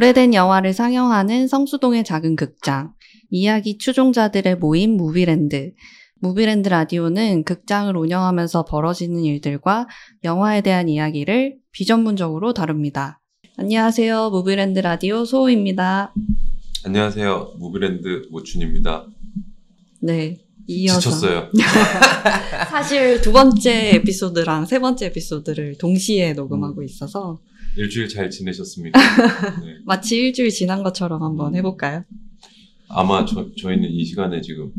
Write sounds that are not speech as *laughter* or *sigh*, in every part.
오래된 영화를 상영하는 성수동의 작은 극장, 이야기 추종자들의 모임 무비랜드. 무비랜드 라디오는 극장을 운영하면서 벌어지는 일들과 영화에 대한 이야기를 비전문적으로 다룹니다. 안녕하세요. 무비랜드 라디오 소우입니다. 안녕하세요. 무비랜드 모춘입니다. 네. 이어서. 지쳤어요. *laughs* 사실 두 번째 에피소드랑 세 번째 에피소드를 동시에 녹음하고 있어서 일주일 잘 지내셨습니까? *laughs* 네. 마치 일주일 지난 것처럼 한번 해볼까요? 아마 저, 저희는 이 시간에 지금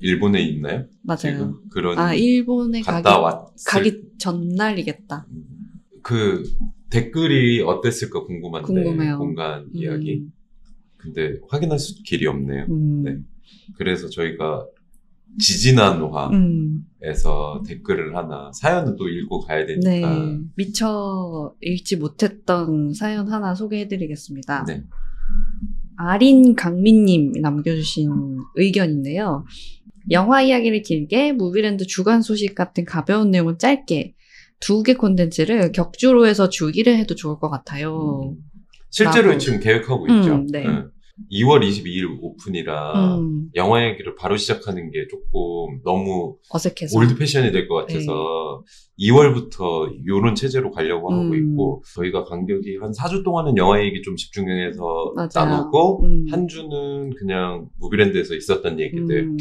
일본에 있나요? 맞아요. 지금 그런 아, 일본에 갔다 가기, 왔 가기 전날이겠다. 그 댓글이 어땠을까 궁금한데 궁금해요. 공간 이야기. 음, 근데 확인할 수 길이 없네요. 음, 네. 그래서 저희가 지지난화 에서 음, 댓글을 하나 사연을 또 읽고 가야 네. 되니까 미처 읽지 못했던 사연 하나 소개해드리겠습니다. 네. 아린 강민님 남겨주신 의견인데요. 영화 이야기를 길게, 무비랜드 주간 소식 같은 가벼운 내용은 짧게, 두 개 콘텐츠를 격주로 해서 주기를 해도 좋을 것 같아요. 실제로 라고. 지금 계획하고 음, 있죠. 네. 2월 22일 오픈이라 음, 영화 얘기를 바로 시작하는 게 조금 너무 어색해서. old fashion이 될 것 같아서 2월부터 이런 체제로 가려고 하고 음. 있고 저희가 간격이 한 4주 동안은 영화 얘기 좀 집중해서. 나누고 음. 한 주는 그냥 무비랜드에서 있었던 얘기들 음,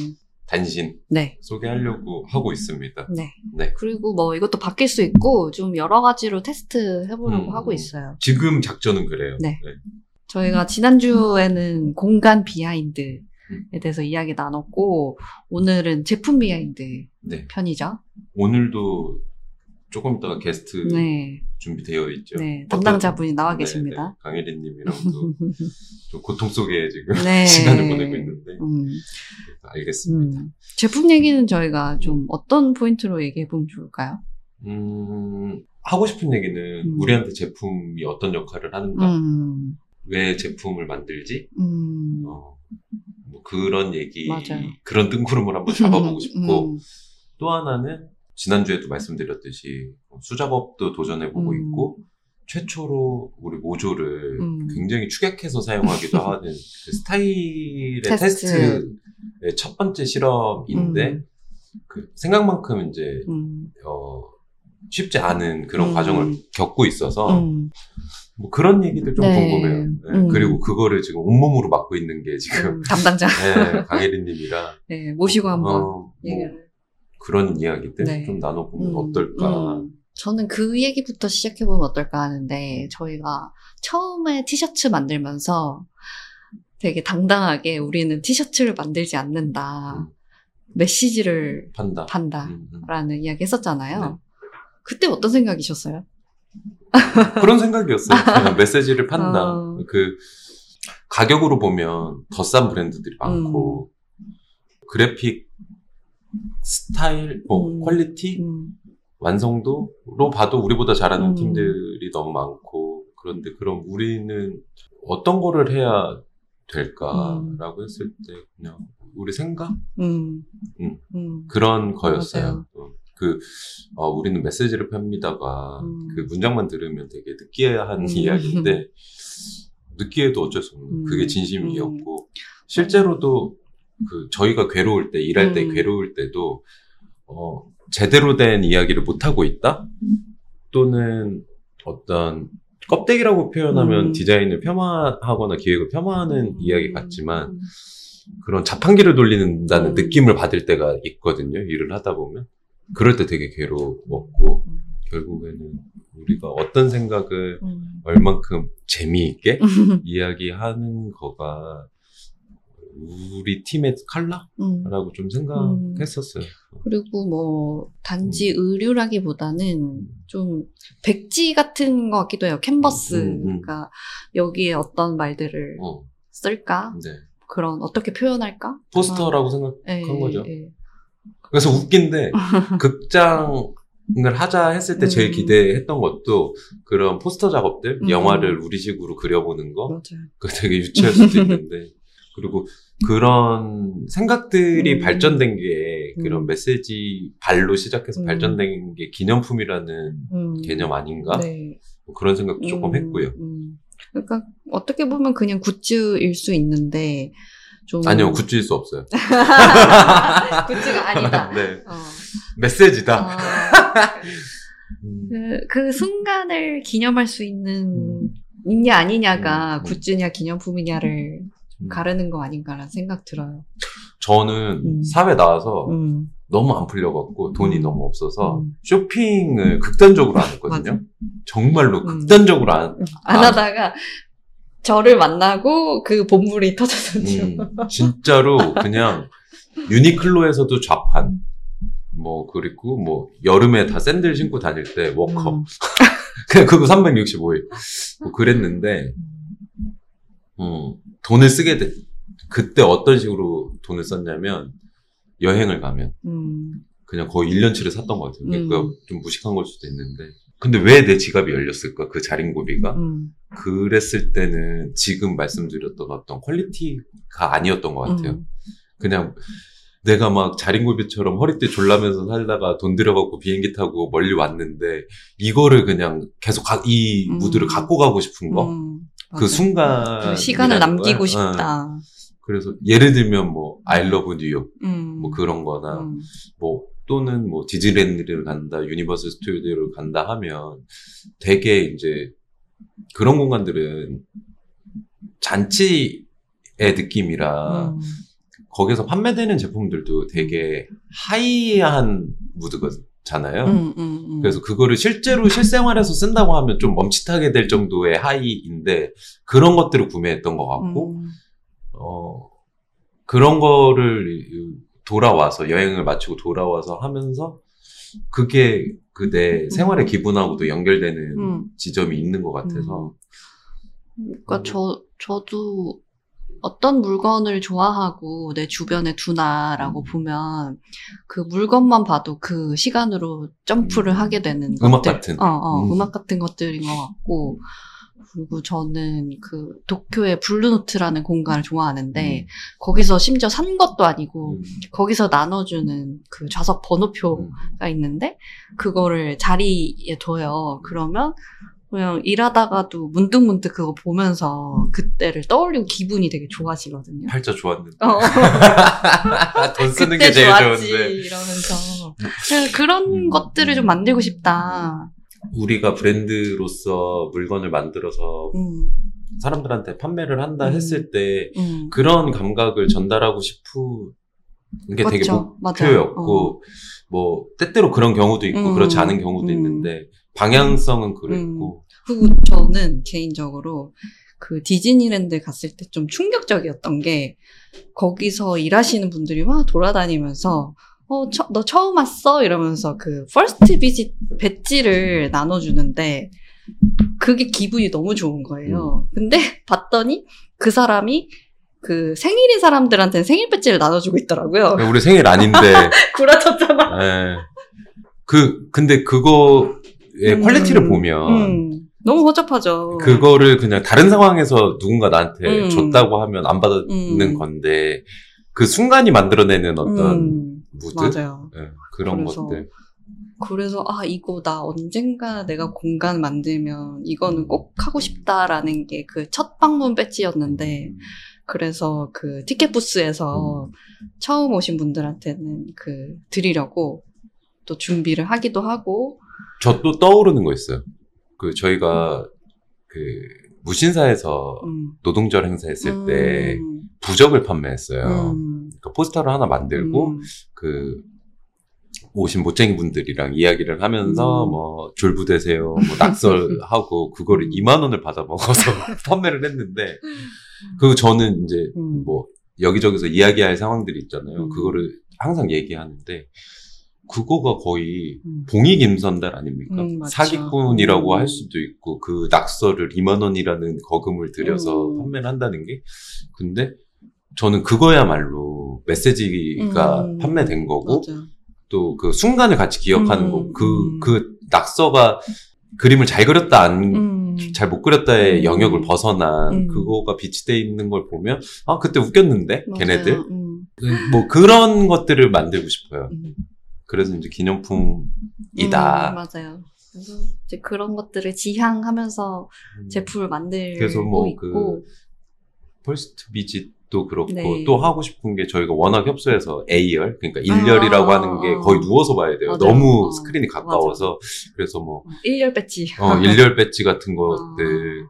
단신 네. 소개하려고 하고 있습니다. 네. 네. 그리고 뭐 이것도 바뀔 수 있고 좀 여러 가지로 테스트 해보려고 음. 하고 있어요. 지금 작전은 그래요. 네. 저희가 지난주에는 공간 비하인드에 대해서 이야기 나눴고 오늘은 제품 behind 네. 편이죠. 오늘도 조금 있다가 게스트 네. 준비되어 있죠. 네. 담당자분이 나와 네, 계십니다. 네. 강혜린님이랑도 *laughs* 좀 고통 속에 지금 네. *laughs* 시간을 보내고 있는데 음, 알겠습니다. 음. 제품 얘기는 저희가 좀 어떤 포인트로 얘기해 보면 좋을까요? 음, 하고 싶은 얘기는 음. 우리한테 제품이 어떤 역할을 하는가, 음, 왜 제품을 만들지, 음, 어, 뭐 그런 얘기, 맞아요. 그런 뜬구름을 한번 잡아보고 *laughs* 싶고, 음, 또 하나는 지난주에도 말씀드렸듯이 수작업도 도전해보고 음. 있고, 최초로 우리 모조를 음. 굉장히 축약해서 사용하기도 *laughs* 하는 그 스타일의 테스트. 테스트의 첫 번째 실험인데, 음. 그 생각만큼 이제 음, 어, 쉽지 않은 그런 음. 과정을 겪고 있어서 음, 뭐 그런 얘기들 좀 네. 궁금해요. 네, 음. 그리고 그거를 지금 온몸으로 맡고 있는 게 지금 음, 담당자 *laughs* 네, 강혜린님이라 *laughs* 네, 모시고 한번 어, 뭐 얘기를. 그런 이야기들 네. 좀 나눠보면 음, 어떨까. 음. 저는 그 얘기부터 시작해보면 어떨까 하는데, 저희가 처음에 티셔츠 만들면서 되게 당당하게 우리는 티셔츠를 만들지 않는다. 음. 메시지를 판다. 판다. 음, 음. 라는 이야기 했었잖아요. 네. 그때 어떤 생각이셨어요? 그런 생각이었어요. 그냥 *laughs* 메시지를 판다. 어. 그 가격으로 보면 더 싼 브랜드들이 많고 그래픽 스타일, 뭐 음. quality, 음, 완성도로 봐도 우리보다 잘하는 음. 팀들이 너무 많고 그런데 그럼 우리는 어떤 거를 해야 될까라고 했을 때 그냥 우리 생각 음, 음. 음, 그런 거였어요. 어, 그 어, 우리는 메시지를 팝니다가 음. 그 문장만 들으면 되게 느끼한 음. 이야기인데 *laughs* 느끼해도 어쩔 수 없는 음. 그게 진심이었고 실제로도 그 저희가 괴로울 때 일할 때 음. 괴로울 때도 어 제대로 된 이야기를 못 하고 있다 또는 어떤 껍데기라고 표현하면 음. 디자인을 폄하하거나 기획을 폄하하는 음. 이야기 같지만 그런 자판기를 돌리는다는 음. 느낌을 받을 때가 있거든요. 일을 하다 보면. 그럴 때 되게 괴로웠고, 음. 결국에는 우리가 어떤 생각을 음. 얼만큼 재미있게 *laughs* 이야기하는 거가 우리 팀의 컬러라고 음. 좀 생각했었어요. 그리고 뭐 단지 음. 의류라기보다는 좀 백지 같은 것 같기도 해요. 캔버스. 음, 음, 음. 그러니까 여기에 어떤 말들을 어, 쓸까? 네. 그런 어떻게 표현할까? 포스터라고 생각한 예, 거죠. 예. 그래서 웃긴데, *laughs* 극장을 하자 했을 때 제일 음. 기대했던 것도 그런 포스터 작업들, 음. 영화를 우리식으로 그려보는 거, 맞아요. 그 되게 유치할 수도 있는데 *laughs* 그리고 그런 생각들이 음. 발전된 게 그런 음. 메시지 발로 시작해서 음. 발전된 게 기념품이라는 음. 개념 아닌가 네. 뭐 그런 생각도 조금 음, 했고요. 음. 그러니까 어떻게 보면 그냥 굿즈일 수 있는데 좀 아니요, 굿즈일 수 없어요. *laughs* *laughs* 굿즈가 아니다. 네. 어. 메시지다. 어, 음. 그, 그 순간을 기념할 수 있는 음. 있냐 아니냐가 음, 음. 굿즈냐 기념품이냐를 음. 가르는 거 아닌가라는 생각 들어요. 저는 음. 사회 나와서 음. 너무 안 풀려갖고 돈이 음. 너무 없어서 음. 쇼핑을 극단적으로 안 했거든요. 정말로 음. 극단적으로 안. 안 아. 하다가 저를 만나고 그 본물이 터졌었죠. 음, 진짜로 그냥 유니클로에서도 좌판. 뭐 그리고 뭐 여름에 다 샌들 신고 다닐 때 워커. 음. *laughs* 그냥 그거 365일. 뭐 그랬는데 음, 돈을 쓰게 돼. 그때 어떤 식으로 돈을 썼냐면 여행을 가면 음. 그냥 거의 1년치를 샀던 것 같아요. 음. 그러니까 좀 무식한 걸 수도 있는데. 근데 왜 내 지갑이 열렸을까? 그 자린고비가. 음. 그랬을 때는 지금 말씀드렸던 어떤 quality가 아니었던 것 같아요. 음. 그냥 내가 막 자린고비처럼 허리띠 졸라면서 살다가 돈 들여갖고 비행기 타고 멀리 왔는데 이거를 그냥 계속 가- 이 음. 무드를 갖고 가고 싶은 거. 음. 그. 순간. 그 시간을 남기고 싶다. 그래서 예를 들면 뭐 I love New York 음. 뭐 그런 거나 음. 뭐 또는 뭐 디즈니랜드를 간다, 유니버설 스튜디오를 간다 하면 되게 이제 그런 공간들은 잔치의 느낌이라 음. 거기서 판매되는 제품들도 되게 high한 무드잖아요. 음, 음, 음. 그래서 그거를 실제로 실생활에서 쓴다고 하면 좀 멈칫하게 될 정도의 high인데 그런 것들을 구매했던 것 같고 음. 어, 그런 거를 돌아와서, 여행을 마치고 돌아와서 하면서, 그게 그 내 생활의 기분하고도 연결되는 음. 지점이 있는 것 같아서. 그러니까 저 저도 어떤 물건을 좋아하고 내 주변에 두나라고 음. 보면 그 물건만 봐도 그 시간으로 점프를 음. 하게 되는 음악 것들. 같은. 어, 어, 음. 음. 악 같은 것들인 것 같고 그리고 저는 그 도쿄의 블루노트라는 공간을 좋아하는데 거기서 심지어 산 것도 아니고 음. 거기서 나눠주는 그 좌석 번호표 음. 가 있는데 그거를 자리에 둬요. 그러면 그냥 일하다가도 문득문득 그거 보면서 그때를 떠올리고 기분이 되게 좋아지거든요. 팔자 좋았는데. 어, *laughs* 돈 쓰는 게 제일 좋았지 좋은데. 이러면서 그냥 그런 음. 것들을 좀 만들고 싶다. 우리가 브랜드로서 물건을 만들어서 음, 사람들한테 판매를 한다 음. 했을 때 음. 그런 감각을 전달하고 싶은 게 되게 맞죠. 목표였고, 맞아요. 뭐, 때때로 그런 경우도 있고, 음. 그렇지 않은 경우도 음. 있는데, 방향성은 그랬고, 그리고 저는 개인적으로 그 디즈니랜드 갔을 때 좀 충격적이었던 게 거기서 일하시는 분들이 막 돌아다니면서 어, 처- 너 처음 왔어? 이러면서 그 first visit 배지를 나눠주는데 그게 기분이 너무 좋은 거예요. 근데 *laughs* 봤더니 그 사람이 그 생일인 사람들한테는 생일 배지를 나눠주고 있더라고요. 우리 생일 아닌데, *laughs* 구라쳤잖아. 예. 그, 근데 그거의 음. quality를 보면, 음, 너무 허접하죠. 그거를 그냥 다른 상황에서 누군가 나한테 음. 줬다고 하면 안 받는 음. 건데, 그 순간이 만들어내는 어떤 음, 무드? 맞아요. 예, 그런 그래서 것들. 그래서 아 이거 나 언젠가 내가 공간 만들면 이거는 꼭 하고 싶다라는 게 그 첫 방문 배지였는데 그래서 그 티켓 부스에서 처음 오신 분들한테는 그 드리려고 또 준비를 하기도 하고 저 또 떠오르는 거 있어요. 그, 저희가, 그, 무신사에서 음, 노동절 행사했을 때 음, 부적을 판매했어요. 음, 그 포스터를 하나 만들고, 음, 그 오신 못쟁이 분들이랑 이야기를 하면서 음. 뭐 졸부되세요, 뭐 낙설하고 *laughs* 그거를 2만 원을 받아 먹어서 *laughs* 판매를 했는데 그 저는 이제 음, 뭐 여기저기서 이야기할 상황들이 있잖아요. 음. 그거를 항상 얘기하는데 그거가 거의 음. 봉익임선달 아닙니까? 음. 사기꾼이라고 음. 할 수도 있고 그 낙서를 2만 원이라는 거금을 들여서 음. 판매를 한다는 게 근데 저는 그거야말로 메시지가 음. 판매된 거고. 또 그 순간을 같이 기억하는 음, 거고 그, 음. 그 낙서가 그림을 잘 그렸다 안 음, 잘못 그렸다의 음. 영역을 벗어난 음. 그거가 비치돼 있는 걸 보면 아 그때 웃겼는데 맞아요. 걔네들 음, 그, 뭐 그런 것들을 만들고 싶어요. 음. 그래서 이제 기념품이다. 음, 맞아요. 그래서 이제 그런 것들을 지향하면서 음. 제품을 만들고 그래서 뭐 있고 first visit도 그렇고 네. 또 하고 싶은 게 저희가 워낙 협소해서 A열 그러니까 1열이라고 아, 하는 게 아. 거의 누워서 봐야 돼요. 맞아요. 너무 어, 스크린이 가까워서 그래서 뭐 일열 배지. 어, 1열 배지 같은 *laughs* 것들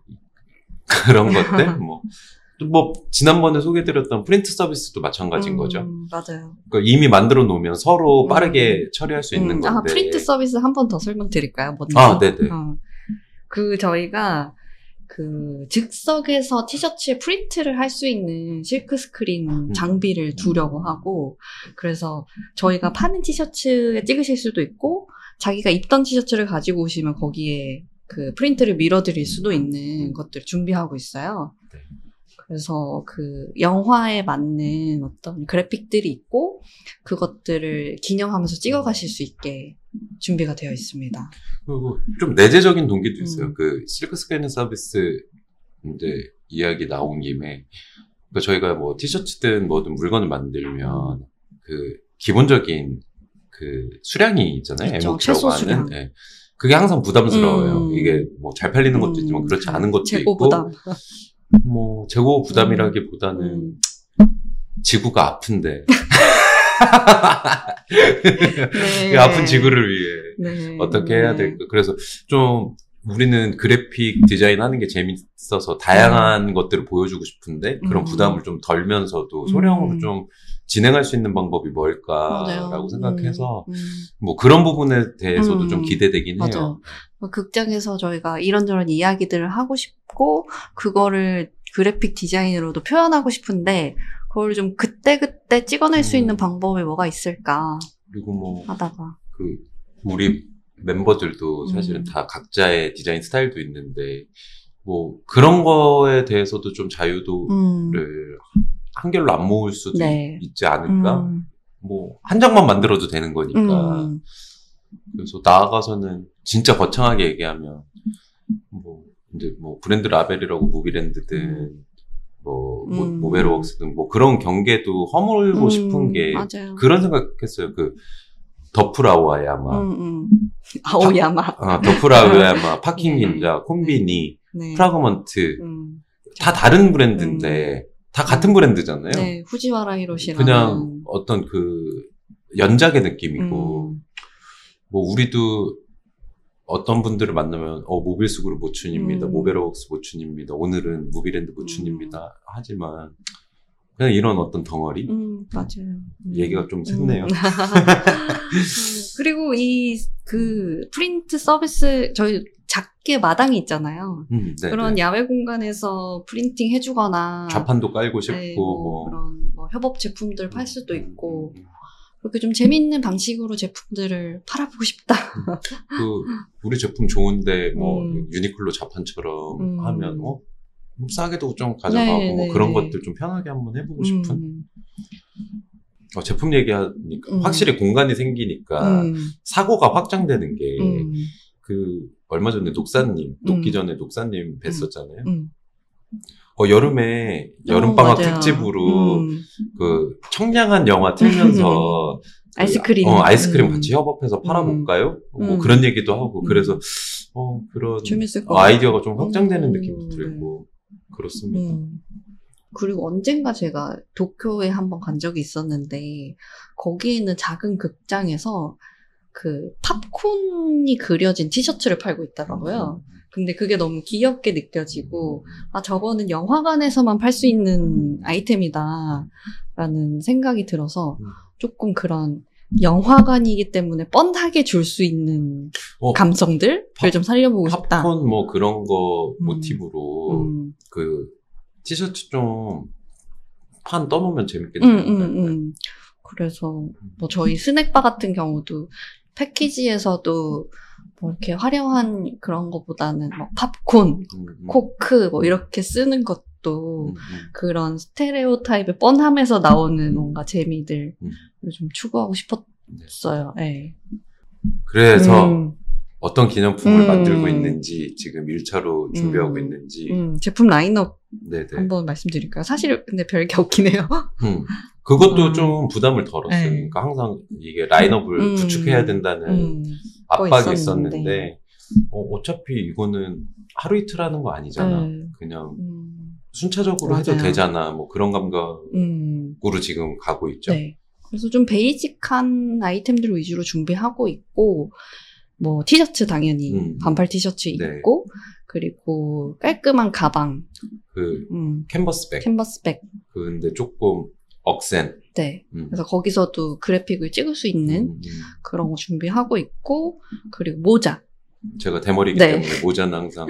그런 것들 *laughs* 뭐. 또뭐 지난번에 소개드렸던 프린트 서비스도 마찬가지인 음, 거죠. 맞아요. 그러니까 이미 만들어 놓으면 서로 음. 빠르게 처리할 수 있는 음, 건데. 아, 프린트 서비스 한 번 더 설명드릴까요? 먼저. 아, 네네. 어. 그 저희가 그 즉석에서 티셔츠에 프린트를 할 수 있는 실크 스크린 음. 장비를 두려고 하고 그래서 저희가 파는 티셔츠에 찍으실 수도 있고 자기가 입던 티셔츠를 가지고 오시면 거기에 그 프린트를 밀어드릴 수도 있는 것들을 준비하고 있어요. 네. 그래서 그 영화에 맞는 어떤 그래픽들이 있고 그것들을 기념하면서 찍어가실 수 있게 준비가 되어 있습니다. 그리고 좀 내재적인 동기도 있어요. 음. 그 실크 스크린 서비스 이제 이야기 나온 김에 그러니까 저희가 뭐 티셔츠든 뭐든 물건을 만들면 그 기본적인 그 수량이 있잖아요. 최소 하는. 네. 그게 항상 부담스러워요. 음. 이게 뭐 잘 팔리는 것도 있지만 음, 그렇지 않은 것도 재고 있고 부담. 뭐 재고 부담이라기보다는 음. 지구가 아픈데 *laughs* 네. 이 아픈 지구를 위해 네. 어떻게 해야 네. 될까. 그래서 좀 우리는 그래픽 디자인 하는 게 재밌어서 다양한 것들을 보여주고 싶은데 그런 음. 부담을 좀 덜면서도 소량으로 음. 좀 진행할 수 있는 방법이 뭘까라고 맞아요. 생각해서 음, 음. 뭐 그런 부분에 대해서도 음. 좀 기대되긴 해요. 맞아요. 뭐 극장에서 저희가 이런저런 이야기들을 하고 싶고 그거를 그래픽 디자인으로도 표현하고 싶은데 그걸 좀 그때그때 찍어낼 수 음. 있는 방법이 뭐가 있을까 그리고 뭐 하다가 그 우리 멤버들도 사실은 음. 다 각자의 디자인 스타일도 있는데 뭐 그런 거에 대해서도 좀 자유도를 음. 한결로 안 모을 수도 네. 있지 않을까? 음. 뭐한 장만 만들어도 되는 거니까 음. 그래서 나아가서는 진짜 거창하게 얘기하면 뭐 이제 뭐 브랜드 라벨이라고 무비랜드든 뭐 모- 음. 모베러웍스든 뭐 그런 경계도 허물고 음, 싶은 게 맞아요. 그런 생각했어요. 그 the POOL 아오야마, 음, 음. 아오야마. 아, the POOL 아오야마, *laughs* Parking 긴자, Conveni, 네. Fragment 음. 다 다른 브랜드인데 다 같은 브랜드잖아요. 네, 후지와라 히로시라는 그냥 어떤 그 연작의 느낌이고 음. 뭐 우리도 어떤 분들을 만나면 어 모빌스그룹 모춘입니다. 음. 모베러웍스 모춘입니다. 오늘은 무비랜드 모춘입니다. 하지만 그냥 이런 어떤 덩어리 음, 맞아요. 음. 얘기가 좀 샜네요. 음. *laughs* 그리고 이 그 프린트 서비스 저희 작게 마당이 있잖아요. 음, 네, 그런 네. 야외 공간에서 printing 해주거나 좌판도 깔고 싶고 네, 뭐 뭐 그런 뭐 협업 제품들 팔 수도 음, 있고 음, 그렇게 좀 재밌는 방식으로 제품들을 팔아보고 싶다. 그 우리 제품 좋은데 뭐 음. 유니클로 자판처럼 음. 하면 어뭐 싸게도 좀 가져가고 네, 뭐 네, 그런 네. 것들 좀 편하게 한번 해보고 싶은 음, 어, 제품 얘기하니까 음. 확실히 공간이 생기니까 음, 사고가 확장되는 게 음, 그 얼마 전에 녹사님 녹기 음. 전에 녹사님 뵀었잖아요. 음. 어 여름에 여름방학 어, 맞아요. 특집으로 음. 그 청량한 영화 틀면서 그 *laughs* 아이스크림. 어, 아이스크림 음. 같이 협업해서 팔아볼까요? 뭐 음. 그런 얘기도 하고 음. 그래서 어 그런 어, 아이디어가 좀 확장되는 음, 느낌도 들고 그렇습니다. 음. 그리고 언젠가 제가 도쿄에 한번 간 적이 있었는데 거기에 있는 작은 극장에서 그 팝콘이 그려진 티셔츠를 팔고 있더라고요. 근데 그게 너무 귀엽게 느껴지고 아 저거는 영화관에서만 팔 수 있는 아이템이다라는 생각이 들어서 음. 조금 그런 영화관이기 때문에 뻔하게 줄 수 있는 어, 감성들을 팝- 좀 살려보고 싶다. 팝콘 뭐 그런 거 음. 모티브로 음. 그 티셔츠 좀 판 떠놓으면 음, 재밌겠네요. 음, 음. 그래서 뭐 저희 스낵바 같은 경우도 패키지에서도 뭐 이렇게 화려한 그런 것보다는 뭐 팝콘, 음, 음, 코크 뭐 이렇게 쓰는 것도 음, 음. 그런 스테레오 타입의 뻔함에서 나오는 뭔가 재미들을 음. 좀 추구하고 싶었어요. 네. 그래서 음, 어떤 기념품을 음. 만들고 있는지 지금 1차로 준비하고 음. 있는지 음, 제품 라인업 네네. 한번 말씀드릴까요? 사실 근데 별게 없긴 해요. *laughs* 음. 그것도 음. 좀 부담을 덜었어요. 네. 그러니까 항상 이게 라인업을 음. 구축해야 된다는 음, 압박이 있었는데. 있었는데 어, 어차피 이거는 하루 이틀 하는 거 아니잖아. 네. 그냥 음, 순차적으로 해도 맞아요. 되잖아. 뭐 그런 감각으로 음, 지금 가고 있죠. 네. 그래서 좀 베이직한 아이템들 위주로 준비하고 있고, 뭐, 티셔츠 당연히, 음. 반팔 티셔츠 네. 입고, 그리고 깔끔한 가방, 그 음, 캔버스백. 캔버스백, 근데 조금 억센. 네. 음. 그래서 거기서도 그래픽을 찍을 수 있는 음, 음. 그런 거 준비하고 있고, 그리고 모자. 제가 대머리이기 네. 때문에 모자는 항상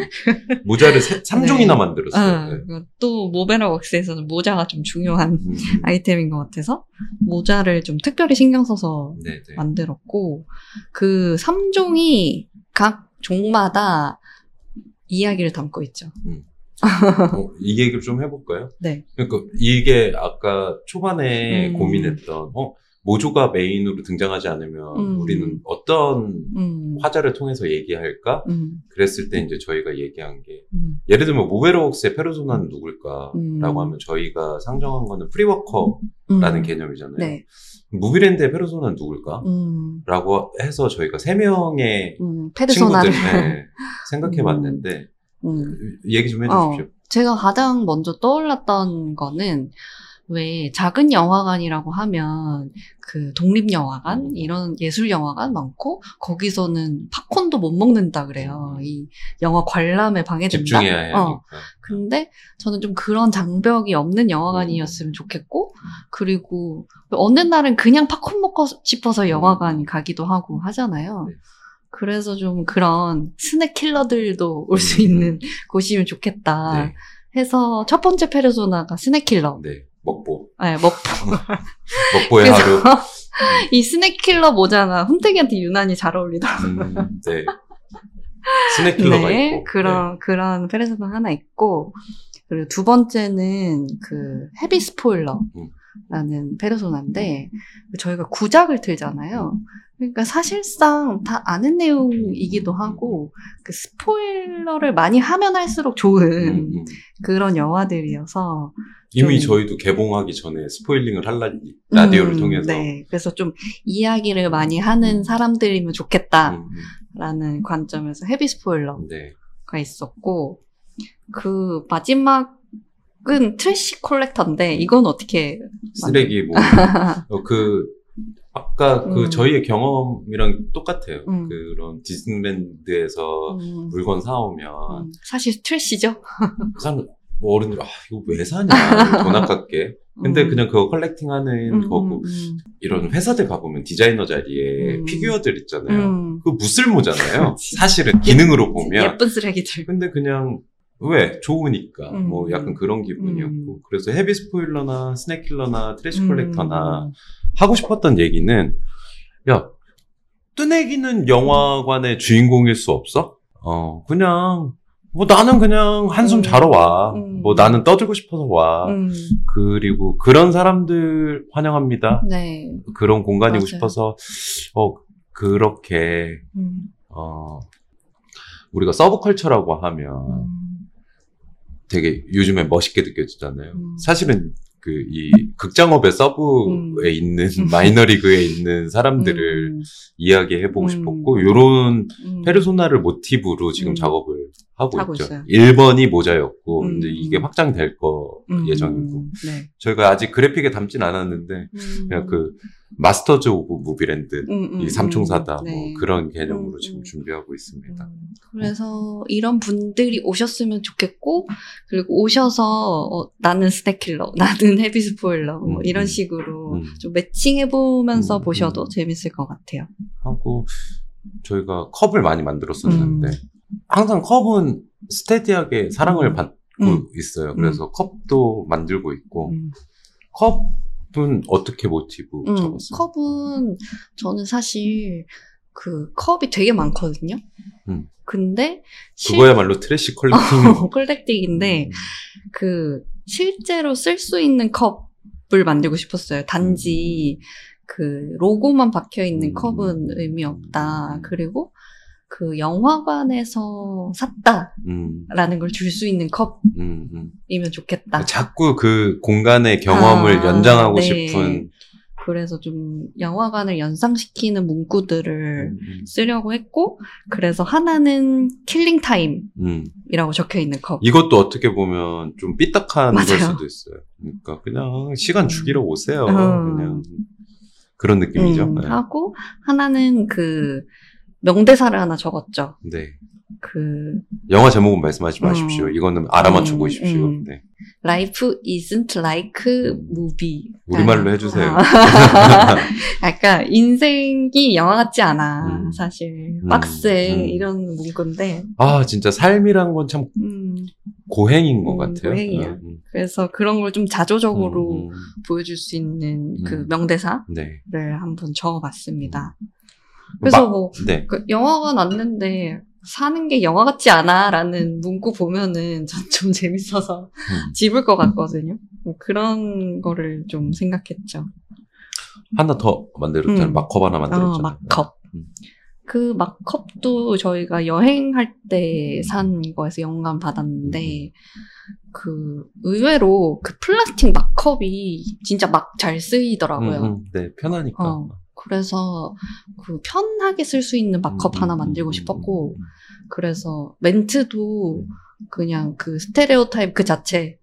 모자를 세, 3종이나 *laughs* 만들었어요. 네. 아, 또 모베라 웍스에서는 모자가 좀 중요한 음, *laughs* 아이템인 것 같아서 모자를 좀 특별히 신경 써서 네, 네. 만들었고 그 3종이 각 종마다 이야기를 담고 있죠. 어, 이 얘기를 좀 해볼까요? 네. 그러니까 이게 아까 초반에 음. 고민했던 어 모조가 메인으로 등장하지 않으면 음. 우리는 어떤 음. 화자를 통해서 얘기할까? 음. 그랬을 때 이제 저희가 얘기한 게 음. 예를 들면 모베러웍스의 페르소나는 누굴까라고 음. 하면 저희가 상정한 거는 free worker라는 음. 개념이잖아요. 네. 무비랜드의 페르소나는 누굴까? 음. 라고 해서 저희가 세 명의 음. 페르소나를 친구들 네, *laughs* 생각해 봤는데 음. 얘기 좀 어. 해주십시오. 제가 가장 먼저 떠올랐던 거는 왜 작은 영화관이라고 하면 그 독립 영화관 이런 예술 영화관 많고 거기서는 팝콘도 못 먹는다 그래요. 이 영화 관람에 방해된다. 집중해야. 어. 근데 저는 좀 그런 장벽이 없는 영화관이었으면 좋겠고 그리고 어느 날은 그냥 팝콘 먹고 싶어서 영화관 가기도 하고 하잖아요. 네. 그래서 좀 그런 스낵 킬러들도 올수 음. 있는 곳이면 좋겠다. 네, 해서 첫 번째 페르소나가 snack killer. 네. 먹보. 네, 먹보. *laughs* 먹보의 하루. 이 snack killer 모자가 훈택이한테 유난히 잘 어울리더라고요. 음, 네. snack killer가 네, 있고. 그런 그런 페르소나 하나 있고 그리고 두 번째는 그 heavy spoiler 라는 페르소나인데 저희가 구작을 틀잖아요. 그러니까 사실상 다 아는 내용이기도 하고 그 스포일러를 많이 하면 할수록 네. 좋은 음, 음. 그런 영화들이어서 이미 좀- 저희도 개봉하기 전에 spoiling을 할 라, 라디오를 음, 통해서. 네, 그래서 좀 이야기를 많이 하는 사람들이면 좋겠다라는 음, 관점에서 heavy spoiler 음. 네. 가 있었고 그 마지막 은 trash collector인데 이건 어떻게 쓰레기 뭐. 어, 그, 아까 그 음. 저희의 경험이랑 똑같아요. 음. 그런 디즈니랜드에서 음, 물건 사오면 음, 사실 trash죠. 그 사람 뭐 어른들 아 이거 왜 사냐 돈 아깝게 근데 음. 그냥 그거 collecting하는 음, 거고 음, 이런 회사들 가보면 디자이너 자리에 음. 피규어들 있잖아요 음. 그거 무쓸모잖아요. *laughs* 사실은 기능으로 보면 예쁜 쓰레기들. 근데 그냥 왜 좋으니까 음. 뭐 약간 그런 기분이었고 음. 그래서 heavy spoiler나 snack killer나 trash 음. collector나 하고 싶었던 얘기는 야 뜨내기는 영화관의 주인공일 수 없어? 어 그냥 뭐 나는 그냥 한숨 음. 자러 와. 음. 뭐 나는 떠들고 싶어서 와. 음, 그리고 그런 사람들 환영합니다. 네. 그런 공간이고 맞아요. 싶어서 어 그렇게 음, 어 우리가 서브컬처라고 하면 음, 되게 요즘에 멋있게 느껴지잖아요. 음. 사실은 그 이 극장업의 서브에 음. 있는 *laughs* 마이너리그에 있는 사람들을 음, 이야기해보고 음. 싶었고 요런 음. 페르소나를 모티브로 지금 음. 작업을 하고, 하고 있죠. 있어요. 1번이 모자였고 음. 근데 이게 확장될 거 음, 예정이고 네. 저희가 아직 그래픽에 담진 않았는데 음, 그냥 그 Masters of 무비랜드 음, 음, 이 삼총사다 음, 뭐 네. 그런 개념으로 음, 지금 음. 준비하고 있습니다. 음, 그래서 이런 분들이 오셨으면 좋겠고 그리고 오셔서 어, 나는 snack killer, *laughs* 나는 heavy spoiler 뭐 음, 이런 음. 식으로 음. 좀 matching해 보면서 음, 보셔도 음. 재밌을 것 같아요. 하고 저희가 컵을 많이 만들었었는데 음. 항상 컵은 steady하게 사랑을 음. 받고 음. 있어요. 그래서 컵도 만들고 있고 음. 컵은 어떻게 모티브 음, 정했어요? 컵은 저는 사실 그 컵이 되게 많거든요. 음. 근데 실- 그거야말로 trash collecting. collecting인데 *laughs* 그 실제로 쓸 수 있는 컵을 만들고 싶었어요. 단지 그 로고만 박혀 있는 음. 컵은 의미 없다. 그리고 그 영화관에서 샀다라는 음, 걸 줄 수 있는 컵이면 음, 음. 좋겠다. 자꾸 그 공간의 경험을 아, 연장하고 네. 싶은 그래서 좀 영화관을 연상시키는 문구들을 음, 음. 쓰려고 했고, 그래서 하나는 killing time이라고 음. 적혀 있는 컵. 이것도 어떻게 보면 좀 삐딱한 걸 맞아요. 수도 있어요. 그러니까 그냥 시간 죽이러 오세요. 음. 그냥 그런 느낌이죠. 음, 네. 하고, 하나는 그, 명대사를 하나 적었죠. 네. 그, 영화 제목은 말씀하지 마십시오. 음. 이거는 알아맞혀 음, 보십시오. 음. 네. Life isn't like movie. 우리말로 해주세요. 아. *laughs* 약간 인생이 영화 같지 않아. 음. 사실 음, 음. 이런 문구인데. 아 진짜 삶이란 건참 음, 고행인 것 음, 같아요. 고행이야. 음, 그래서 그런 걸 좀 자조적으로 음, 음. 보여줄 수 있는 그 음. 명대사를 네. 한번 적어봤습니다. 그래서 막- 뭐 네. 그 영화관 왔는데 사는 게 영화 같지 않아라는 문구 보면은 전 *laughs* 좀 재밌어서 음. 집을 것 같거든요. 뭐 그런 거를 좀 생각했죠. 하나 더 만들었잖아요. 음. 막컵 하나 어, 만들었잖아요. 막컵. 음. 그 막컵도 저희가 여행할 때 산 거에서 영감 받았는데, 그, 의외로 그 플라스틱 막컵이 진짜 막 잘 쓰이더라고요. 음, 음. 네, 편하니까. 어, 그래서 그 편하게 쓸 수 있는 막컵 음, 하나 음, 만들고 음, 싶었고, 음, 그래서 멘트도 그냥 그 stereotype 그 자체.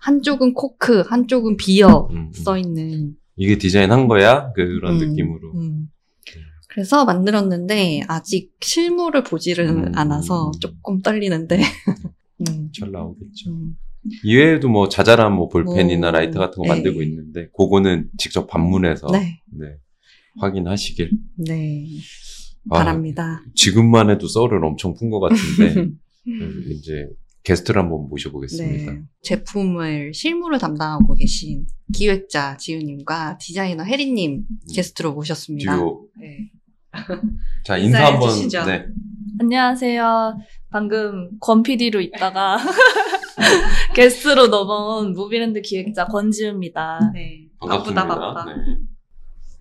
한쪽은 Coke, 한쪽은 beer. 써 있는 이게 디자인한 거야? 그런 음, 느낌으로. 음. 그래서 만들었는데 아직 실물을 보지를 음. 않아서 조금 떨리는데. *laughs* 음, 잘 나오겠죠. 음. 이외에도 뭐 자잘한 뭐 볼펜이나 뭐, 라이터 같은 거 네. 만들고 있는데 그거는 직접 방문해서 네, 네, 확인하시길 네, 아, 바랍니다. 지금만 해도 썰을 엄청 푼 것 같은데 *laughs* 음, 이제 게스트를 한번 모셔보겠습니다. 네, 제품을 실물을 담당하고 계신 기획자 지우님과 디자이너 혜리님 게스트로 모셨습니다. 음. 듀오. 네. *laughs* 자 인사 한번. 주시죠. 네. 안녕하세요. 방금 권 PD로 있다가 *laughs* 게스트로 넘어온 무비랜드 기획자 권지우입니다. 네. 바쁘다 바빠. 네.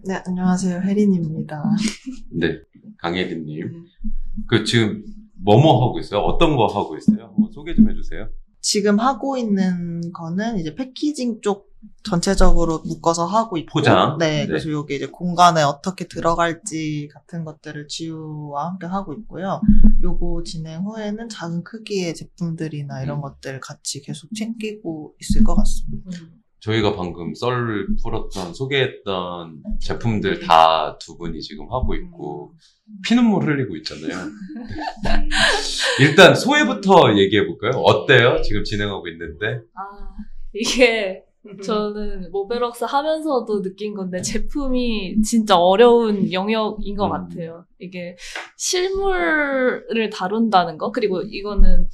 네, 안녕하세요. 혜린입니다. 네, 강혜린님. 음. 그 지금 뭐뭐 하고 있어요? 어떤 거 하고 있어요? 한번 소개 좀 해주세요. 지금 하고 있는 거는 이제 패키징 쪽 전체적으로 묶어서 하고 있고. 포장. 네, 네. 그래서 여기 이제 공간에 어떻게 들어갈지 같은 것들을 지우와 함께 하고 있고요. 요거 진행 후에는 작은 크기의 제품들이나 이런 음. 것들 같이 계속 챙기고 있을 것 같습니다. 저희가 방금 썰을 풀었던 소개했던 제품들 다 두 분이 지금 하고 있고 피눈물 흘리고 있잖아요. *laughs* 일단 소회부터 얘기해 볼까요? 어때요? 지금 진행하고 있는데 아, 이게 저는 모베럭스 하면서도 느낀 건데 제품이 진짜 어려운 영역인 것 음. 같아요. 이게 실물을 다룬다는 거 그리고 이거는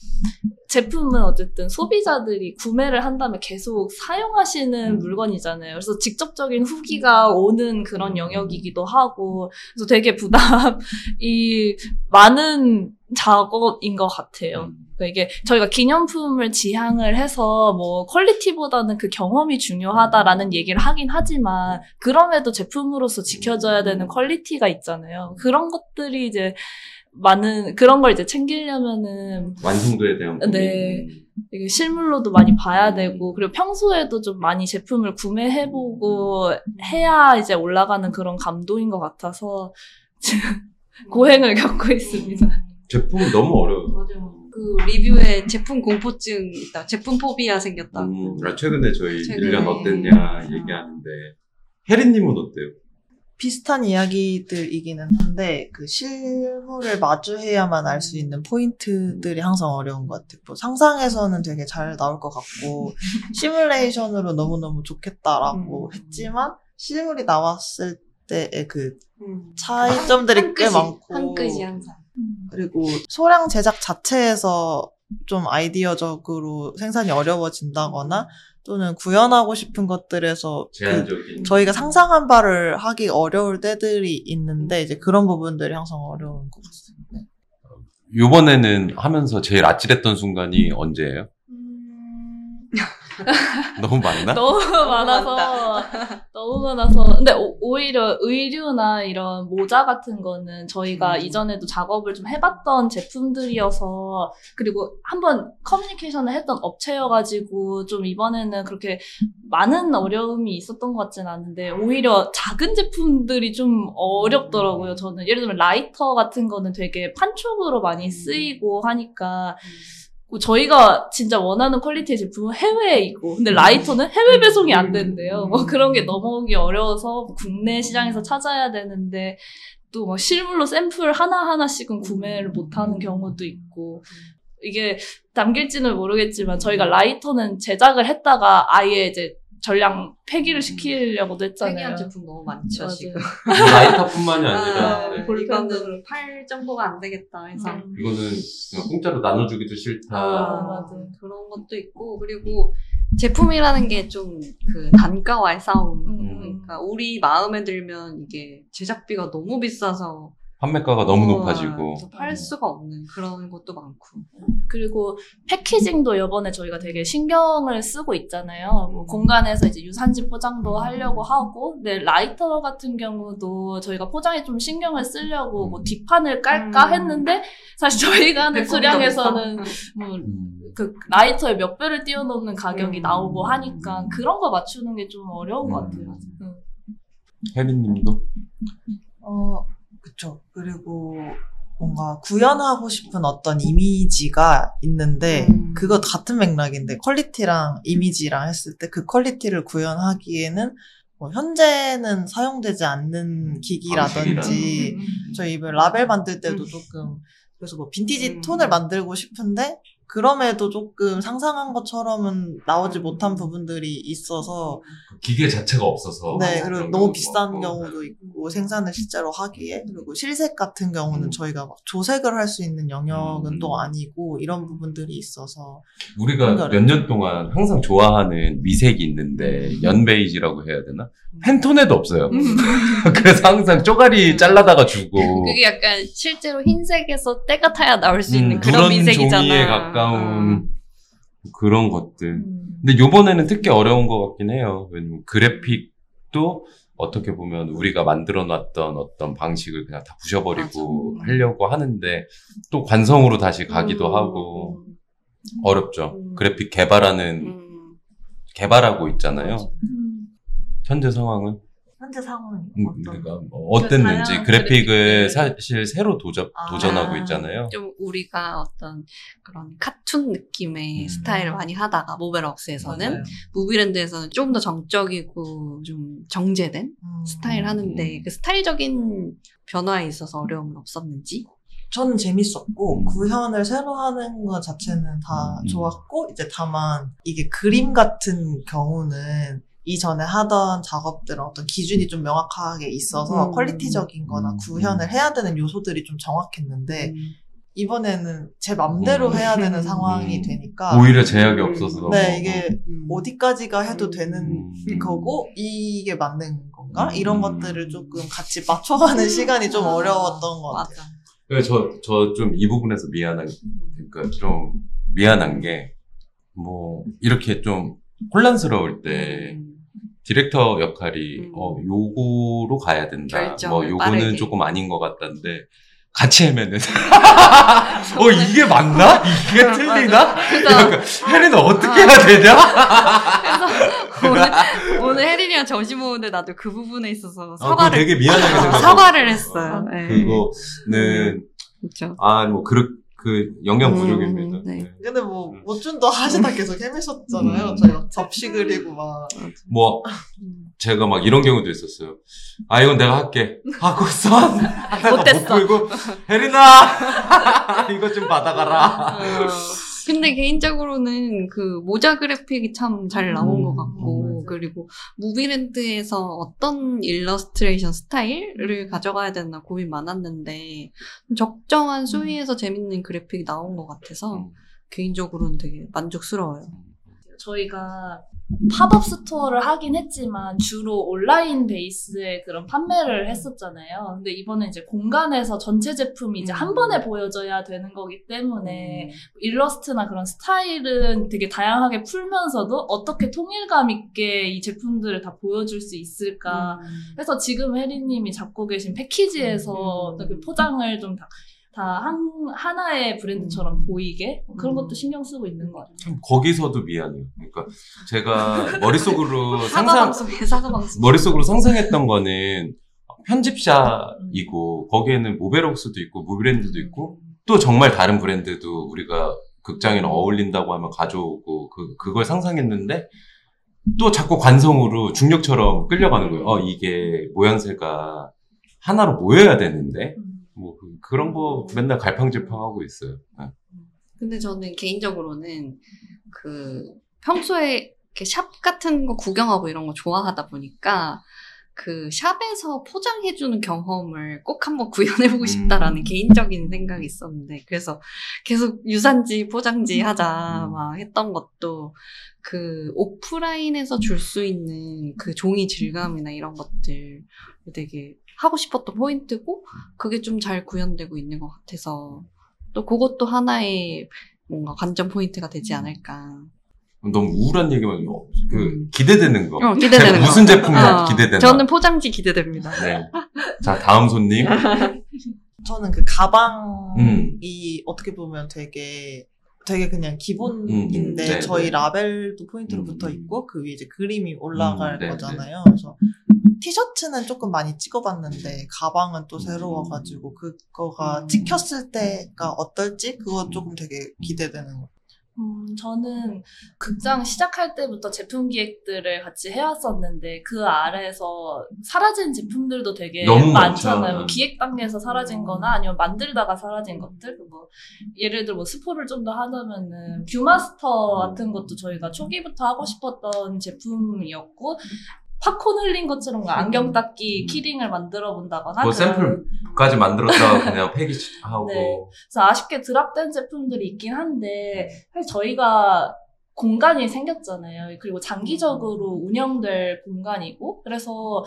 제품은 어쨌든 소비자들이 구매를 한 다음에 계속 사용하시는 음. 물건이잖아요. 그래서 직접적인 후기가 오는 그런 영역이기도 하고 그래서 되게 부담이 *laughs* 많은 작업인 것 같아요. 음. 그러니까 이게 저희가 기념품을 지향을 해서 뭐 퀄리티보다는 그 경험이 중요하다라는 얘기를 하긴 하지만 그럼에도 제품으로서 지켜져야 되는 퀄리티가 있잖아요. 그런 것들이 이제 많은 그런 걸 이제 챙기려면은 완성도에 대한 고민. 네. 이게 실물로도 많이 봐야 되고 그리고 평소에도 좀 많이 제품을 구매해보고 해야 이제 올라가는 그런 감도인 것 같아서 *laughs* 고행을 겪고 있습니다. 제품은 너무 어려워요. 맞아요. 그 리뷰에 제품 공포증 있다. 제품 포비아 생겼다고. 음, 아, 최근에 저희 최근에. 1년 어땠냐 얘기하는데 혜린님은 어때요? 비슷한 이야기들이기는 한데 그 실물을 마주해야만 알 수 있는 포인트들이 항상 어려운 것 같아요. 뭐 상상에서는 되게 잘 나올 것 같고 *laughs* 시뮬레이션으로 너무너무 좋겠다라고 음. 했지만 실물이 나왔을 때의 그 음. 차이점들이 한꽤 끗이, 많고 한 끗이 항상. 그리고 소량 제작 자체에서 좀 아이디어적으로 생산이 어려워진다거나 또는 구현하고 싶은 것들에서 그 제한적인. 저희가 상상한 바를 하기 어려울 때들이 있는데 이제 그런 부분들이 항상 어려운 것 같습니다. 요번에는 하면서 제일 아찔했던 순간이 언제예요? *laughs* *laughs* 너무 많나? 너무 많아서 *laughs* 너무 많아서. 근데 오, 오히려 의류나 이런 모자 같은 거는 저희가 음. 이전에도 작업을 좀 해봤던 제품들이어서 그리고 한번 커뮤니케이션을 했던 업체여가지고 좀 이번에는 그렇게 많은 어려움이 있었던 것 같진 않은데 오히려 작은 제품들이 좀 어렵더라고요 저는. 예를 들면 라이터 같은 거는 되게 판촉으로 많이 쓰이고 하니까 뭐 저희가 진짜 원하는 퀄리티의 제품은 해외에 있고, 근데 라이터는 해외 배송이 안 된대요. 뭐 그런 게 넘어오기 어려워서 국내 시장에서 찾아야 되는데, 또뭐 실물로 샘플 하나하나씩은 구매를 못 하는 경우도 있고, 이게 담길지는 모르겠지만 저희가 라이터는 제작을 했다가 아예 이제 전량 폐기를 시키려고도 했잖아요. 폐기한 제품 너무 많죠, 맞아요. 지금. 라이터뿐만이 아니라 아, 네. 이거는 팔 정도가 안 되겠다 해서. 음. 이거는 그냥 공짜로 나눠주기도 싫다. 아, 맞아. 그런 것도 있고, 그리고 제품이라는 게 좀 그 단가와의 싸움. 음. 그러니까 우리 마음에 들면 이게 제작비가 너무 비싸서 판매가가 너무 어, 높아지고 그래서 팔 수가 없는 그런 것도 많고. 그리고 패키징도 이번에 저희가 되게 신경을 쓰고 있잖아요. 뭐 공간에서 이제 유산지 포장도 하려고 하고, 근데 라이터 같은 경우도 저희가 포장에 좀 신경을 쓰려고 뭐 뒷판을 깔까 음. 했는데, 사실 저희가 하는 수량에서는. 뭐 음. 그 라이터의 몇 배를 뛰어넘는 가격이 음. 나오고 하니까 그런 거 맞추는 게 좀 어려운 것 같아요. 음. 혜린님도 어, 그리고 뭔가 구현하고 싶은 어떤 이미지가 있는데, 음. 그거 같은 맥락인데, 퀄리티랑 이미지랑 했을 때 그 퀄리티를 구현하기에는, 뭐, 현재는 사용되지 않는 기기라든지, 음. 저희 이번 라벨 만들 때도 음. 조금, 그래서 뭐, 빈티지 음. 톤을 만들고 싶은데, 그럼에도 조금 상상한 것처럼은 나오지 못한 부분들이 있어서, 기계 자체가 없어서 네. 그리고 너무 비싼. 경우도 있고 생산을 실제로 하기에 그리고 실색 같은 경우는 음. 저희가 막 조색을 할 수 있는 영역은 음. 또 아니고 이런 부분들이 있어서 우리가 몇 년 동안 항상 좋아하는 미색이 있는데 연베이지라고 해야 되나? 팬톤에도 없어요. 음. *laughs* 그래서 항상 쪼가리 잘라다가 주고 그게 약간 실제로 흰색에서 때가 타야 나올 수 있는 음, 그런 미색이잖아. 종이에 가까 운 그런 것들. 음. 근데 요번에는 특히 어려운 것 같긴 해요. 왜냐면 그래픽도 어떻게 보면 우리가 만들어 놨던 어떤 방식을 그냥 다 부셔버리고 맞아. 하려고 하는데 또 관성으로 다시 가기도 음. 하고 어렵죠. 음. 그래픽 개발하는, 음. 개발하고 있잖아요. 음. 현재 상황은? 현재 상황이 음, 어떤 그러니까 뭐 어땠는지 그래픽을. 사실 새로 도전, 아. 도전하고 있잖아요. 좀 우리가 어떤 그런 카툰 느낌의 음. 스타일을 많이 하다가 모베럭스에서는 맞아요. 무비랜드에서는 좀더 정적이고 좀 정제된 음. 스타일 하는데 그 스타일적인 변화에 있어서 어려움은 없었는지? 저는 재밌었고 음. 구현을 새로 하는 것 자체는 다 음. 좋았고 이제 다만 이게 그림 같은 경우는 이전에 하던 작업들은 어떤 기준이 좀 명확하게 있어서 음. 퀄리티적인 거나 음. 구현을 해야 되는 요소들이 좀 정확했는데 음. 이번에는 제 맘대로 음. 해야 되는 음. 상황이 되니까 오히려 제약이 없어서. 네 이게 음. 어디까지가 해도 음. 되는 음. 거고 이게 맞는 건가? 음. 이런 것들을 조금 같이 맞춰가는 시간이 좀 아, 어려웠던 것 같아요. 맞아. 그래서 저, 저 좀 이 부분에서 미안한, 그러니까 좀 미안한 게, 뭐, 이렇게 좀 혼란스러울 때, 음. 디렉터 역할이, 음. 어, 요거로 가야 된다. 뭐, 요거는 빠르게. 조금 아닌 것 같다는데, 같이 헤매는. *laughs* 어, 이게 맞나? 이게 틀리나? 그래서 약간, 혜리는 어떻게 아. 해야 되냐? 오늘, 오늘 혜린이랑 점심 먹는데 나도 그 부분에 있어서 아, 사과를 되게 미안하게 어, 생각하고. 사과를 했어요. 네. 그거는, 그렇죠. 아, 뭐, 그, 그, 영양 부족입니다. 음, 네. 네. 근데 뭐 모준도 하시다 계속 헤매셨잖아요. 음. 저희 막 접시 그리고 막 뭐, 음. 제가 막 이런 경우도 있었어요. 아, 이건 내가 할게. 하고선 *laughs* 하다가 못. 풀고, 혜린아! *laughs* 이거 좀 받아가라. 어, 근데 개인적으로는 그 모자 그래픽이 참 잘 나온 음, 것 같고 그리고 무비랜드에서 어떤 일러스트레이션 스타일을 가져가야 되나 고민 많았는데 적정한 수위에서 재밌는 그래픽이 나온 것 같아서 음. 개인적으로는 되게 만족스러워요. 저희가 팝업 스토어를 하긴 했지만 주로 온라인 베이스의 그런 판매를 했었잖아요. 근데 이번에 이제 공간에서 전체 제품이 이제 한 음. 번에 보여져야 되는 거기 때문에 일러스트나 그런 스타일은 되게 다양하게 풀면서도 어떻게 통일감 있게 이 제품들을 다 보여줄 수 있을까. 음. 그래서 지금 혜린님이 잡고 계신 패키지에서 음. 그 포장을 좀 다, 다 한, 하나의 브랜드처럼 보이게 뭐 그런 음. 것도 신경 쓰고 있는 것 같아요. 참 거기서도 미안해요. 그러니까 제가 머릿속으로 *laughs* 상상 방송이에요, 사과 방송. 머릿속으로 상상했던 거는 편집샵이고 거기에는 모베록스도 있고 무브랜드도 있고 또 정말 다른 브랜드도 우리가 극장에는 어울린다고 하면 가져오고 그 그걸 상상했는데 또 자꾸 관성으로 중력처럼 끌려가는 거예요. 어 이게 모양새가 하나로 모여야 되는데 뭐 그- 그런 거 맨날 갈팡질팡하고 있어요. 네. 근데 저는 개인적으로는 그 평소에 이렇게 샵 같은 거 구경하고 이런 거 좋아하다 보니까 그 샵에서 포장해주는 경험을 꼭 한번 구현해보고 싶다라는 음. 개인적인 생각이 있었는데 그래서 계속 유산지 포장지 하자 음. 막 했던 것도 그 오프라인에서 줄 수 있는 그 종이 질감이나 이런 것들 되게 하고 싶었던 포인트고 그게 좀 잘 구현되고 있는 것 같아서 또 그것도 하나의 뭔가 관전 포인트가 되지 않을까. 너무 우울한 얘기만 어, 그 음. 기대되는 거. 어, 기대되는 *laughs* 제- 거. 무슨 제품이 어, 기대되나? 저는 포장지 기대됩니다. 네. 자 다음 손님. *laughs* 저는 그 가방이 음. 어떻게 보면 되게 되게 그냥 기본인데 음, 음, 네, 저희 네. 라벨도 포인트로 음, 붙어 음. 있고 그 위에 이제 그림이 올라갈 음, 네, 거잖아요. 그래서 티셔츠는 조금 많이 찍어봤는데 가방은 또 새로워가지고 그거가 음. 찍혔을 때가 어떨지 그거 조금 되게 기대되는 거. 음, 저는 극장 시작할 때부터 제품 기획들을 같이 해왔었는데 그 아래에서 사라진 제품들도 되게 너무 많잖아요. 많죠. 뭐 기획 단계에서 사라진 거나 아니면 만들다가 사라진 것들. 뭐 예를 들어 뭐 스포를 좀 더 하자면은 뷰마스터 같은 것도 저희가 초기부터 하고 싶었던 제품이었고 팝콘 흘린 것처럼 안경 닦기 음. 키링을 만들어 본다거나 뭐 샘플까지 만들었다가 그냥 패키지하고. 네. 그래서 아쉽게 드랍된 제품들이 있긴 한데 사실 저희가 공간이 생겼잖아요. 그리고 장기적으로 운영될 공간이고 그래서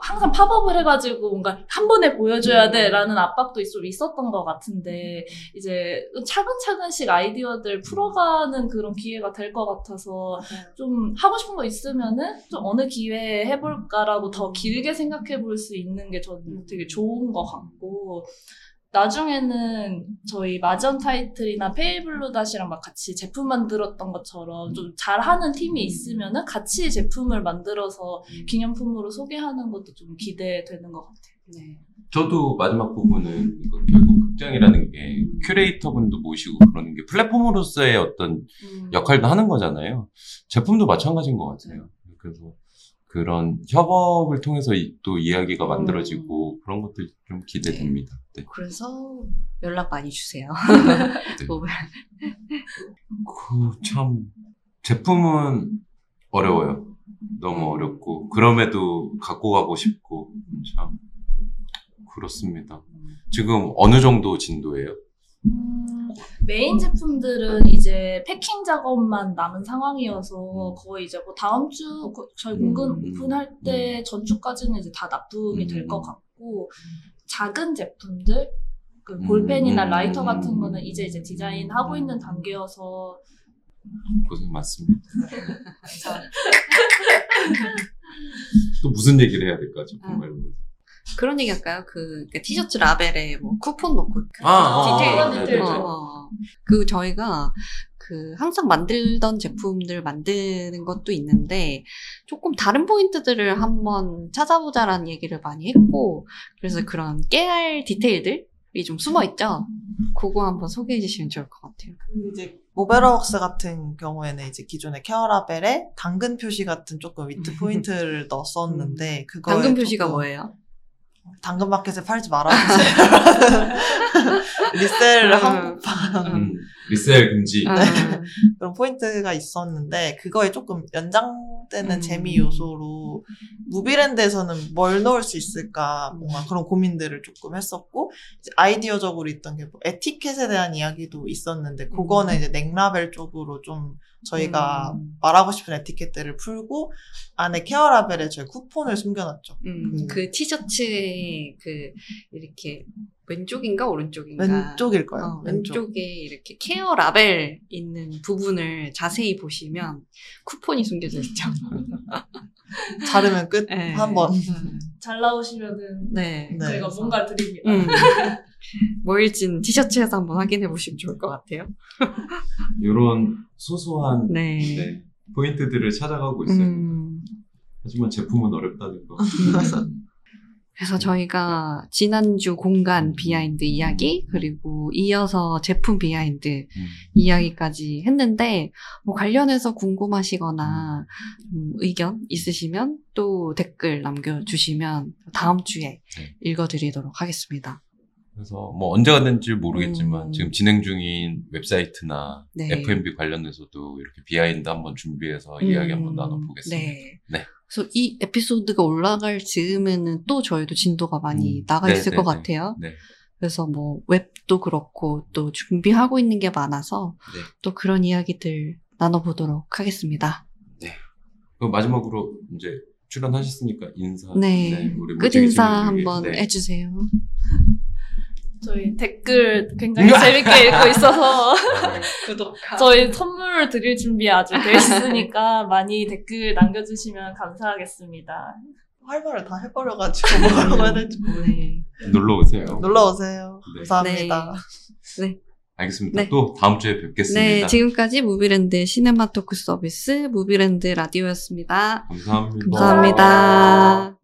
항상 팝업을 해가지고 뭔가 한 번에 보여줘야 돼라는 압박도 좀 있었던 것 같은데 이제 차근차근씩 아이디어들 풀어가는 그런 기회가 될 것 같아서 좀 하고 싶은 거 있으면은 좀 어느 기회에 해볼까라고 더 길게 생각해 볼 수 있는 게 저는 되게 좋은 것 같고 나중에는 저희 마전 타이틀이나 페이블루 다시랑 막 같이 제품 만들었던 것처럼 좀 잘하는 팀이 있으면은 같이 제품을 만들어서 기념품으로 소개하는 것도 좀 기대되는 것 같아요. 네. 저도 마지막 부분은 이거 결국 극장이라는 게 큐레이터 분도 모시고 그러는 게 플랫폼으로서의 어떤 음. 역할도 하는 거잖아요. 제품도 마찬가지인 것 같아요. 그래서 그런 협업을 통해서 이- 또 이야기가 음. 만들어지고 그런 것들 좀 기대됩니다. 네. 그래서 연락 많이 주세요. 네. *laughs* 뭐, 그참 제품은 어려워요. 너무 음. 어렵고 그럼에도 갖고 가고 싶고 참 그렇습니다. 지금 어느 정도 진도예요? 음, 메인 제품들은 이제 패킹 작업만 남은 상황이어서 거의 이제 뭐 다음 주 그- 저희 음. 공간 오픈할 때 전주까지는 이제 다 납품이 될것 음. 같고 작은 제품들 그 볼펜이나 음. 라이터 같은 거는 이제 이제 디자인 하고 있는 단계여서 고생 많습니다. *laughs* 또 무슨 얘기를 해야 될까 음. 말고. 그런 얘기 할까요? 그, 그 티셔츠 라벨에 뭐 쿠폰 넣고. 그 아, 어, 디테일. 어, 네, 네, 어, 네. 어. 그 저희가 그 항상 만들던 제품들 만드는 것도 있는데 조금 다른 포인트들을 한번 찾아보자라는 얘기를 많이 했고 그래서 그런 깨알 디테일들이 좀 숨어 있죠. 그거 한번 소개해 주시면 좋을 것 같아요. 이제 모베러웍스 같은 경우에는 이제 기존의 care label에 당근 표시 같은 조금 위트 *laughs* 포인트를 넣었었는데 그거 당근 표시가 뭐예요? 당근마켓에 팔지 말아주세요. *laughs* 리셀을 음. 한국판 음, 리셀 금지. 아, 그런 포인트가 있었는데 그거에 조금 연장되는 음. 재미 요소로 무비랜드에서는 뭘 넣을 수 있을까 뭔가 그런 고민들을 조금 했었고 이제 아이디어적으로 있던 게 뭐 에티켓에 대한 이야기도 있었는데 그거는 이제 neck label 쪽으로 좀 저희가 음. 말하고 싶은 에티켓들을 풀고 안에 케어 라벨에 저희 쿠폰을 숨겨놨죠. 음, 음. 그 티셔츠에 그 이렇게 왼쪽인가 오른쪽인가 왼쪽일 거예요. 어, 왼쪽. 왼쪽에 이렇게 케어 라벨 있는 부분을 자세히 보시면 쿠폰이 숨겨져 있죠. *laughs* 자르면 끝 네. 한번 음. 잘 나오시면은 네. 네. 저희가 뭔가 드립니다. 음. *laughs* 뭐일진 티셔츠에서 한번 확인해 보시면 좋을 것 같아요. *laughs* 이런 소소한 네. 네, 포인트들을 찾아가고 있어요. 음. 하지만 제품은 어렵다는 거. 그래서 저희가 지난주 공간 비하인드 이야기 그리고 이어서 제품 비하인드 음. 이야기까지 했는데 뭐 관련해서 궁금하시거나 음, 의견 있으시면 또 댓글 남겨주시면 다음 주에 네. 읽어드리도록 하겠습니다. 그래서 뭐 언제가 된지 모르겠지만 음. 지금 진행 중인 웹사이트나 네. F&B 관련해서도 이렇게 비하인드 한번 준비해서 이야기 한번 나눠보겠습니다. 네. 네. 그래서 이 에피소드가 올라갈 즈음에는 또 저희도 진도가 많이 음. 나가 네, 있을 네, 것 네. 같아요. 네. 그래서 뭐 웹도 그렇고 또 준비하고 있는 게 많아서 네. 또 그런 이야기들 나눠보도록 하겠습니다. 그럼 마지막으로 이제 출연하셨으니까 인사. 네. 우리 끝 멋지게 인사 진행 중에. 한번 네. 해주세요. 저희 댓글 굉장히 재밌게 읽고 있어서 네. 구독하. 저희 선물 드릴 준비 아직 돼 있으니까 많이 댓글 남겨주시면 감사하겠습니다. 할 말을 다 해버려가지고 뭐라고 해야 될지 모르겠어요. 네. 놀러 오세요. 놀러 오세요. 네. 감사합니다. 알겠습니다. 네. 또 다음 주에 뵙겠습니다. 네, 지금까지 무비랜드 시네마 토크 서비스 무비랜드 라디오였습니다. 감사합니다. 감사합니다.